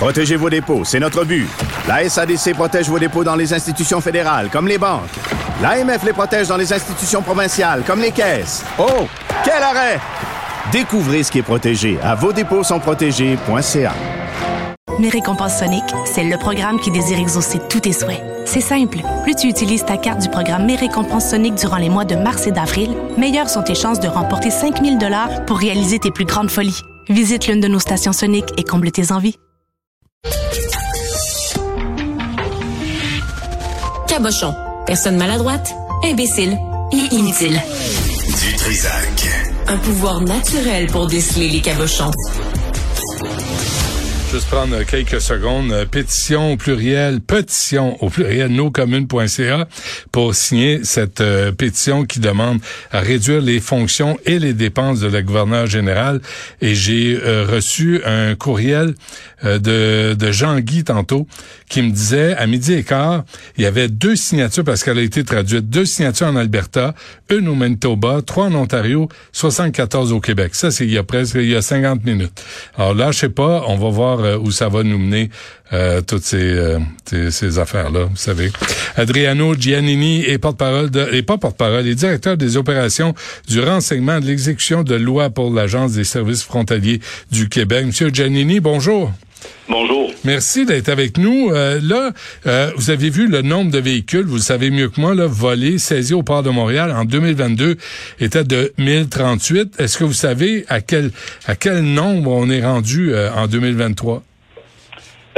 Protégez vos dépôts, c'est notre but. La SADC protège vos dépôts dans les institutions fédérales, comme les banques. L'AMF les protège dans les institutions provinciales, comme les caisses. Oh, quel arrêt! Découvrez ce qui est protégé à vos dépôts sont protégés.ca. Mes récompenses Sonic, c'est le programme qui désire exaucer tous tes souhaits. C'est simple. Plus tu utilises ta carte du programme Mes récompenses Sonic durant les mois de mars et d'avril, meilleures sont tes chances de remporter 5000 dollars pour réaliser tes plus grandes folies. Visite l'une de nos stations Sonic et comble tes envies. Cabochon. Personne maladroite, imbécile et inutile. Du Trisac. Un pouvoir naturel pour déceler les cabochons. Juste prendre quelques secondes. Pétition au pluriel, pétition au pluriel, noscommunes.ca pour signer cette euh, pétition qui demande à réduire les fonctions et les dépenses de la gouverneure générale. Et j'ai euh, reçu un courriel euh, de, de Jean-Guy tantôt qui me disait à midi et quart, il y avait deux signatures parce qu'elle a été traduite, deux signatures en Alberta, une au Manitoba, trois en Ontario, 74 au Québec. Ça, c'est il y a presque il y a 50 minutes. Alors là, je sais pas, on va voir euh, où ça va nous mener euh, toutes ces, euh, ces, affaires-là, vous savez. Adriano Giannini est porte-parole de, et pas porte-parole, est directeur des opérations du renseignement de l'exécution de loi pour l'Agence des services frontaliers du Québec. Monsieur Giannini, bonjour. Bonjour. Merci d'être avec nous. là, vous avez vu le nombre de véhicules, vous le savez mieux que moi, là, volés, saisis au port de Montréal en 2022 était de 1038. Est-ce que vous savez à quel à quel nombre on est rendu en 2023?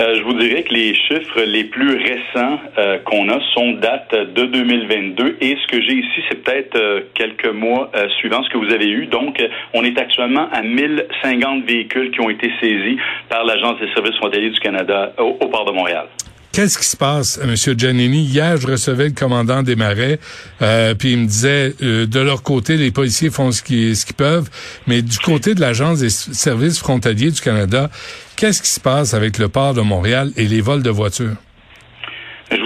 Euh, je vous dirais que les chiffres les plus récents euh, qu'on a sont date de 2022 et ce que j'ai ici, c'est peut-être euh, quelques mois suivant ce que vous avez eu. Donc, on est actuellement à 1050 véhicules qui ont été saisis par l'Agence des services frontaliers du Canada au, port de Montréal. Qu'est-ce qui se passe, M. Giannini? Hier, je recevais le commandant des marais, puis il me disait, de leur côté, les policiers font ce qu'ils ce qu'ils peuvent, mais du côté de l'Agence des services frontaliers du Canada, Qu'est-ce qui se passe avec le port de Montréal et les vols de voitures?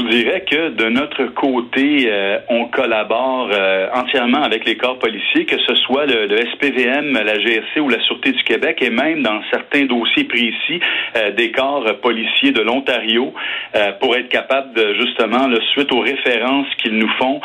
Vous dirais que de notre côté, euh, on collabore euh, entièrement avec les corps policiers, que ce soit le, SPVM, la GRC ou la Sûreté du Québec, et même dans certains dossiers précis, euh, des corps policiers de l'Ontario, pour être capable justement, suite aux références qu'ils nous font,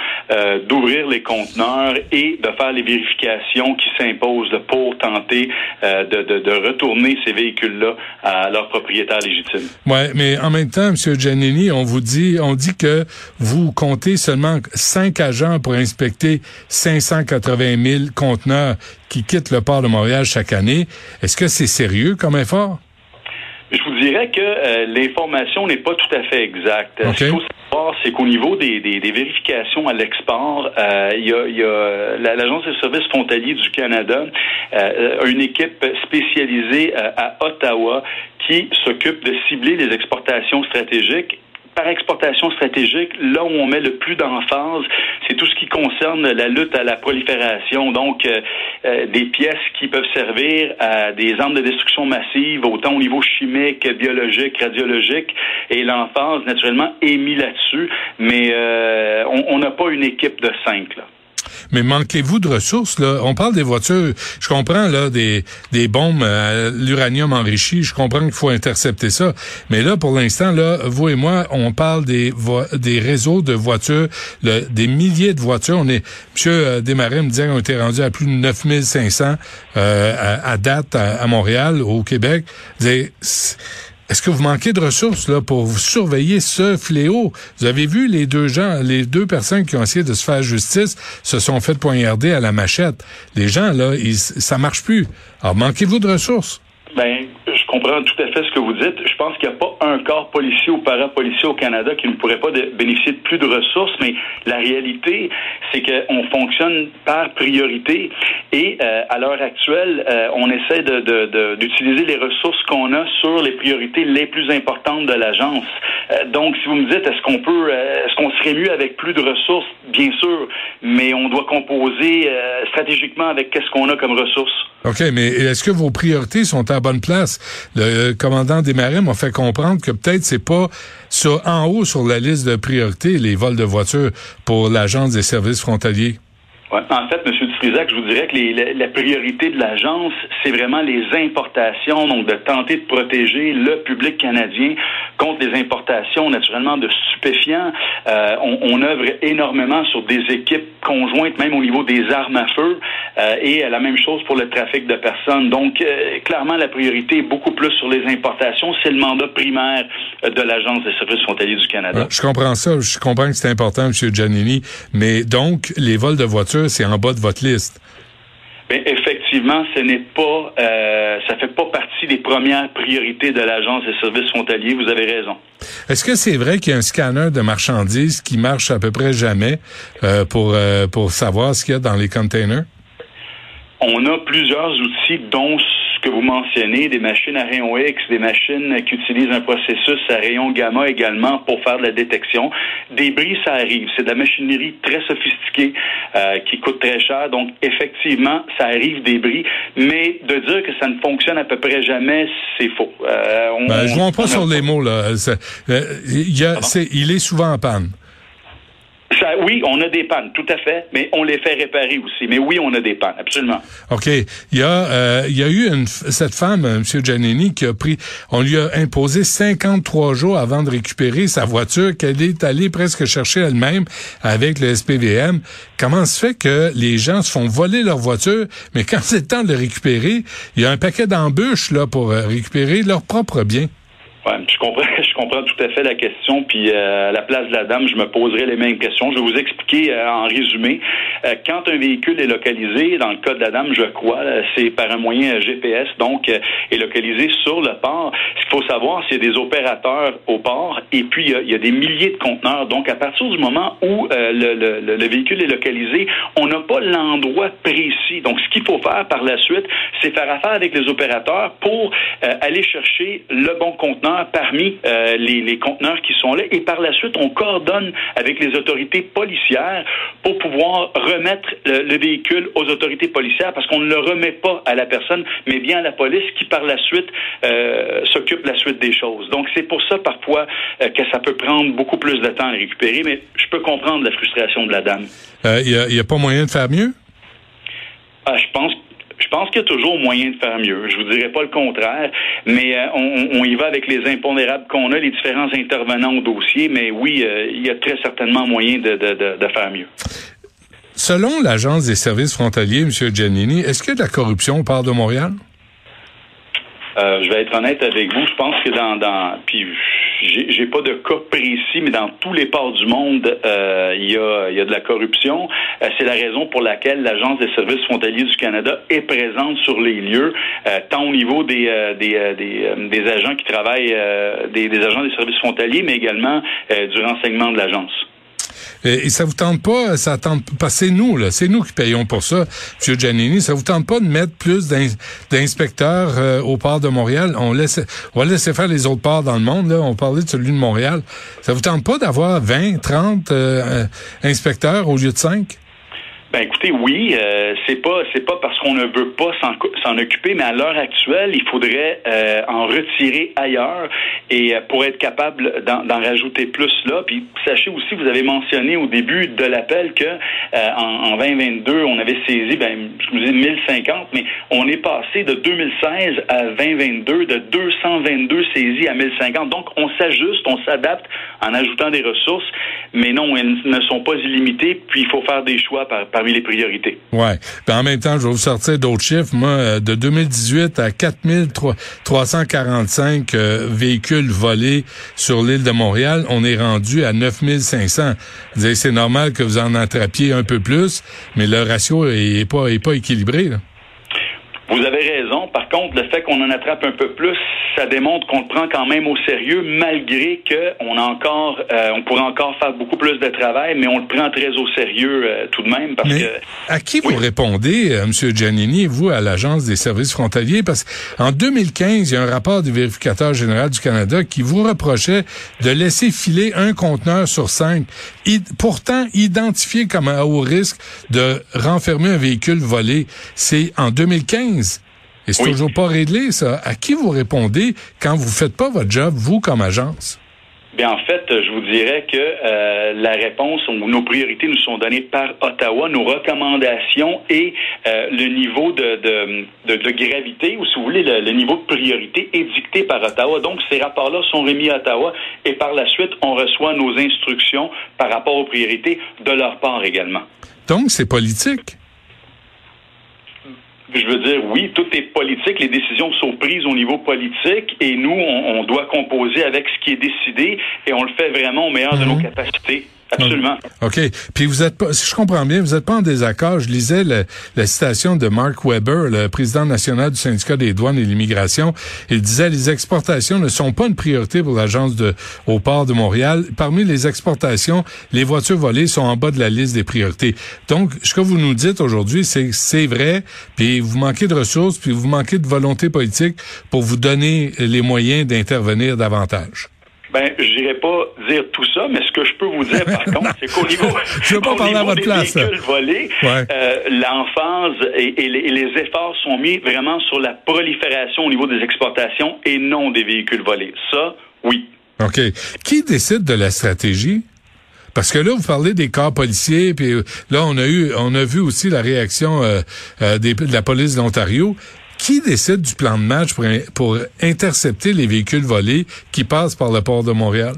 d'ouvrir les conteneurs et de faire les vérifications qui s'imposent pour tenter de, retourner ces véhicules-là à leur propriétaire légitime. Ouais, mais en même temps, M. Giannini, on vous dit dit que vous comptez seulement cinq agents pour inspecter 580 000 conteneurs qui quittent le port de Montréal chaque année. Est-ce que c'est sérieux comme effort? Je vous dirais que euh, l'information n'est pas tout à fait exacte. Ce qu'il faut savoir, c'est qu'au niveau des, vérifications à l'export, euh, il y a, l'Agence des services frontaliers du Canada euh, a une équipe spécialisée à Ottawa qui s'occupe de cibler les exportations stratégiques exportation stratégique, là où on met le plus d'emphase, c'est tout ce qui concerne la lutte à la prolifération, donc euh, euh, des pièces qui peuvent servir à des armes de destruction massive, autant au niveau chimique, biologique, radiologique, et l'emphase, naturellement, est mis là-dessus, mais euh, on n'a pas une équipe de cinq, là. Mais manquez-vous de ressources là On parle des voitures. Je comprends là des des bombes à l'uranium enrichi. Je comprends qu'il faut intercepter ça. Mais là, pour l'instant, là, vous et moi, on parle des des réseaux de voitures, des milliers de voitures. On est, Monsieur euh, Desmarais me disait qu'on était rendu à plus de 9500 euh, à, à, date à, Montréal, au Québec. Est-ce que vous manquez de ressources là pour surveiller ce fléau? Vous avez vu les deux gens, les deux personnes qui ont essayé de se faire justice se sont fait poignarder à la machette. Les gens là, ils, ça marche plus. Alors manquez-vous de ressources? Ben, comprends tout à fait ce que vous dites. Je pense qu'il n'y a pas un corps policier ou parapolicier au Canada qui ne pourrait pas bénéficier de plus de ressources, mais la réalité, c'est qu'on fonctionne par priorité et euh, à l'heure actuelle, euh, on essaie d'utiliser les ressources qu'on a sur les priorités les plus importantes de l'agence. Euh, donc, si vous me dites, est-ce qu'on peut, est-ce qu'on serait mieux avec plus de ressources? Bien sûr, mais on doit composer stratégiquement avec qu'est-ce qu'on a comme ressources. OK, mais est-ce que vos priorités sont à bonne place? Le commandant des marins m'a fait comprendre que peut-être c'est pas sur, en haut sur la liste de priorités les vols de voitures pour l'Agence des services frontaliers. En fait, M. Je vous dirais que la, priorité de l'agence, c'est vraiment les importations, donc de tenter de protéger le public canadien contre les importations, naturellement, de stupéfiants. Euh, on, on, œuvre énormément sur des équipes conjointes, même au niveau des armes à feu, euh, et la même chose pour le trafic de personnes. Donc, euh, clairement, la priorité est beaucoup plus sur les importations. C'est le mandat primaire de l'Agence des services frontaliers du Canada. je comprends ça. Je comprends que c'est important, M. Giannini. Mais donc, les vols de voitures c'est en bas de votre liste. Bien, effectivement, ce n'est pas, euh, ça fait pas partie des premières priorités de l'Agence des services frontaliers. Vous avez raison. Est-ce que c'est vrai qu'il y a un scanner de marchandises qui marche à peu près jamais euh, pour euh, pour savoir ce qu'il y a dans les containers? On a plusieurs outils, dont que vous mentionnez, des machines à rayon X, des machines qui utilisent un processus à rayon gamma également pour faire de la détection. Des bris, ça arrive. C'est de la machinerie très sophistiquée euh, qui coûte très cher. Donc, effectivement, ça arrive des bris. Mais de dire que ça ne fonctionne à peu près jamais, c'est faux. Euh, on, ben, je ne pas sur les mots. là. Euh, il, il est souvent en panne oui, on a des pannes, tout à fait, mais on les fait réparer aussi. Mais oui, on a des pannes, absolument. OK. Il y a, euh, il y a eu une, cette femme, euh, M. Giannini, qui a pris, on lui a imposé 53 jours avant de récupérer sa voiture qu'elle est allée presque chercher elle-même avec le SPVM. Comment se fait que les gens se font voler leur voiture, mais quand c'est le temps de le récupérer, il y a un paquet d'embûches là pour euh, récupérer leurs propres biens? Ouais, je comprends, comprends tout à fait la question. Puis euh, à la place de la dame, je me poserai les mêmes questions. Je vais vous expliquer euh, en résumé. Euh, quand un véhicule est localisé, dans le cas de la dame, je crois, c'est par un moyen GPS, donc est localisé sur le port. Ce qu'il faut savoir, c'est des opérateurs au port, et puis il y, a des milliers de conteneurs. Donc à partir du moment où le, le, le, véhicule est localisé, on n'a pas l'endroit précis. Donc ce qu'il faut faire par la suite, c'est faire affaire avec les opérateurs pour aller chercher le bon conteneur parmi euh, les, conteneurs qui sont là. Et par la suite, on coordonne avec les autorités policières pour pouvoir remettre le, véhicule aux autorités policières parce qu'on ne le remet pas à la personne, mais bien à la police qui par la suite euh, s'occupe de la suite des choses. Donc c'est pour ça parfois euh, que ça peut prendre beaucoup plus de temps à récupérer, mais je peux comprendre la frustration de la dame. Il n'y a, a, pas moyen de faire mieux? Ah, je pense je pense qu'il y a toujours moyen de faire mieux. Je vous dirais pas le contraire, mais euh, on, y va avec les impondérables qu'on a, les différents intervenants au dossier. Mais oui, euh, il y a très certainement moyen de, faire mieux. Selon l'Agence des services frontaliers, M. Giannini, est-ce a de la corruption au port de Montréal? Euh, je vais être honnête avec vous. Je pense que dans, dans puis j'ai pas de cas précis, mais dans tous les ports du monde, euh, il y, a, y, a, de la corruption. Euh, c'est la raison pour laquelle l'Agence des services frontaliers du Canada est présente sur les lieux, euh, tant au niveau des, des, des, des, agents qui travaillent, des, agents des services frontaliers, mais également du renseignement de l'agence. Et, ça vous tente pas, ça tente pas, c'est nous, là, c'est nous qui payons pour ça, M. Giannini, ça vous tente pas de mettre plus d'inspecteurs euh, au port de Montréal? On laisse, on va laisser faire les autres ports dans le monde, là. On parlait de celui de Montréal. Ça vous tente pas d'avoir 20, 30 euh, inspecteurs au lieu de 5? Ben écoutez, oui, euh, c'est pas c'est pas parce qu'on ne veut pas s'en occuper, mais à l'heure actuelle, il faudrait euh, en retirer ailleurs et euh, pour être capable d'en rajouter plus là. Puis sachez aussi, vous avez mentionné au début de l'appel que en, 2022, on avait saisi, ben je vous dis 1050, mais on est passé de 2016 à 2022 de 222 saisies à 1050. Donc on s'ajuste, on s'adapte en ajoutant des ressources, mais non, elles ne sont pas illimitées. Puis il faut faire des choix par parmi les priorités. Ouais. En même temps, je vais vous sortir d'autres chiffres. Moi, euh, de 2018 à 4345 euh, véhicules volés sur l'île de Montréal, on est rendu à 9500. C'est normal que vous en attrapiez un peu plus, mais le ratio est pas est pas équilibré. Vous avez raison. Par contre, le fait qu'on en attrape un peu plus, ça démontre qu'on le prend quand même au sérieux, malgré qu'on a encore, euh, on pourrait encore faire beaucoup plus de travail, mais on le prend très au sérieux euh, tout de même. Parce que, à qui vous répondez, euh, M. Giannini, vous, à l'Agence des services frontaliers? Parce qu'en 2015, il y a un rapport du vérificateur général du Canada qui vous reprochait de laisser filer un conteneur sur cinq, pourtant identifié comme à haut risque de renfermer un véhicule volé. C'est en 2015. Et c'est toujours pas réglé, ça. À qui vous répondez quand vous faites pas votre job, vous, comme agence? Bien, en fait, je vous dirais que euh, la réponse, nos priorités nous sont données par Ottawa, nos recommandations et euh, le niveau de, de, de, gravité, ou si vous voulez, le, niveau de priorité est dicté par Ottawa. Donc, ces rapports-là sont remis à Ottawa et par la suite, on reçoit nos instructions par rapport aux priorités de leur part également. Donc, c'est politique je veux dire, oui, tout est politique, les décisions sont prises au niveau politique et nous, on, doit composer avec ce qui est décidé et on le fait vraiment au meilleur de nos mhm. capacités. Absolument. OK. Puis vous êtes pas, si je comprends bien, vous n'êtes pas en désaccord. Je lisais la citation de Mark Weber, le président national du syndicat des douanes et l'immigration. Il disait les exportations ne sont pas une priorité pour l'agence de au port de Montréal. Parmi les exportations, les voitures volées sont en bas de la liste des priorités. Donc, ce que vous nous dites aujourd'hui, c'est c'est vrai. Puis vous manquez de ressources, puis vous manquez de volonté politique pour vous donner les moyens d'intervenir davantage. Ben, je n'irai pas dire tout ça, mais ce que je peux vous dire, par contre, c'est qu'au niveau, je veux pas parler à votre place, véhicules volés, euh, l'emphase et, les, efforts sont mis vraiment sur la prolifération au niveau des exportations et non des véhicules volés. Ça, oui. OK. Qui décide de la stratégie? Parce que là, vous parlez des corps policiers, puis là, on a eu, on a vu aussi la réaction euh, euh, de la police d'Ontario qui décide du plan de match pour, intercepter les véhicules volés qui passent par le port de Montréal?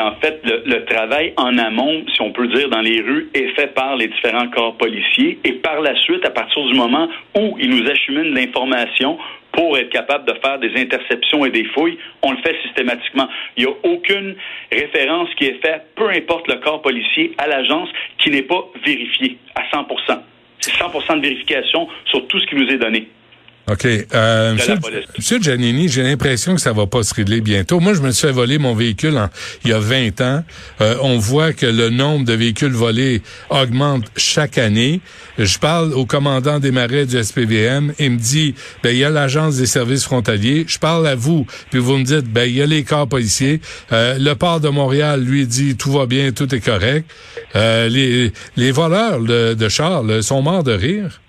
en fait, le, travail en amont, si on peut dire, dans les rues, est fait par les différents corps policiers. Et par la suite, à partir du moment où ils nous acheminent l'information pour être capable de faire des interceptions et des fouilles, on le fait systématiquement. Il n'y a aucune référence qui est faite, peu importe le corps policier, à l'agence qui n'est pas vérifié à 100% C'est 100% de vérification sur tout ce qui nous est donné. OK. Euh, monsieur, Giannini, j'ai l'impression que ça va pas se régler bientôt. Moi, je me suis fait voler mon véhicule il y a 20 ans. Euh, on voit que le nombre de véhicules volés augmente chaque année. Je parle au commandant des marais du SPVM. Il me dit, ben, il y a l'Agence des services frontaliers. Je parle à vous, puis vous me dites, ben, il y a les corps policiers. Euh, le port de Montréal, lui, dit, tout va bien, tout est correct. Euh, les, les voleurs de, de Charles sont morts de rire.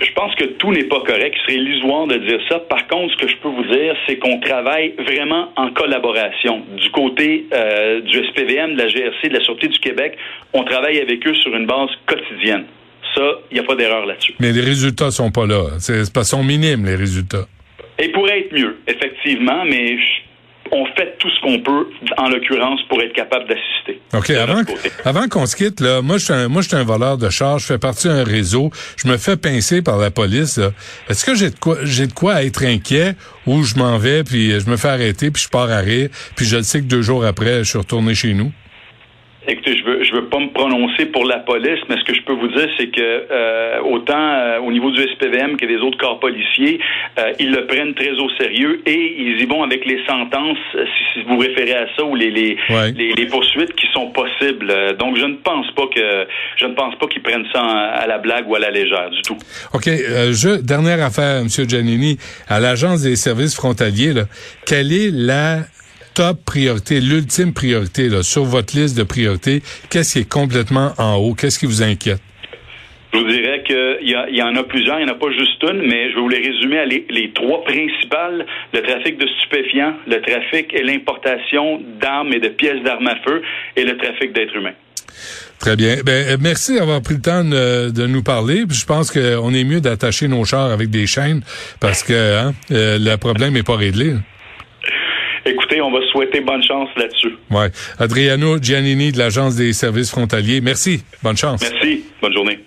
Je pense que tout n'est pas correct. Ce serait illusoire de dire ça. Par contre, ce que je peux vous dire, c'est qu'on travaille vraiment en collaboration. Du côté euh, du SPVM, de la GRC, de la Sûreté du Québec, on travaille avec eux sur une base quotidienne. Ça, il n'y a pas d'erreur là-dessus. Mais les résultats sont pas là. C'est pas sont minimes les résultats. Et pourrait être mieux, effectivement, mais on fait tout ce qu'on peut, en l'occurrence, pour être capable d'assister. OK, avant, avant qu'on se quitte, là, moi, je suis un, moi, je suis un voleur de charge, je fais partie d'un réseau, je me fais pincer par la police, Est-ce que j'ai de quoi, j'ai de quoi être inquiet ou je m'en vais, puis je me fais arrêter, puis je pars à rire, puis je le sais que deux jours après, je suis retourné chez nous? Écoutez, je veux, je veux pas me prononcer pour la police, mais ce que je peux vous dire, c'est que euh, autant euh, au niveau du SPVM que des autres corps policiers, euh, ils le prennent très au sérieux et ils y vont avec les sentences, si, vous référez à ça, ou les les, les, poursuites qui sont possibles. Donc, je ne pense pas que je ne pense pas qu'ils prennent ça à la blague ou à la légère du tout. Ok, je, dernière affaire, M. Giannini, à l'agence des services frontaliers, là, quelle est la top priorité, l'ultime priorité là, sur votre liste de priorités, qu'est-ce qui est complètement en haut? Qu'est-ce qui vous inquiète? Je vous dirais qu'il y, y, en a plusieurs, il n'y en a pas juste une, mais je vais vous les résumer à les, trois principales. Le trafic de stupéfiants, le trafic et l'importation d'armes et de pièces d'armes à feu et le trafic d'êtres humains. Très bien. Ben, euh, merci d'avoir pris le temps de, nous parler. je pense qu'on est mieux d'attacher nos chars avec des chaînes parce que hein, euh, le problème n'est pas réglé. Écoutez, on va souhaiter bonne chance là-dessus. Ouais. Adriano Giannini de l'Agence des services frontaliers. Merci. Bonne chance. Merci. Bonne journée.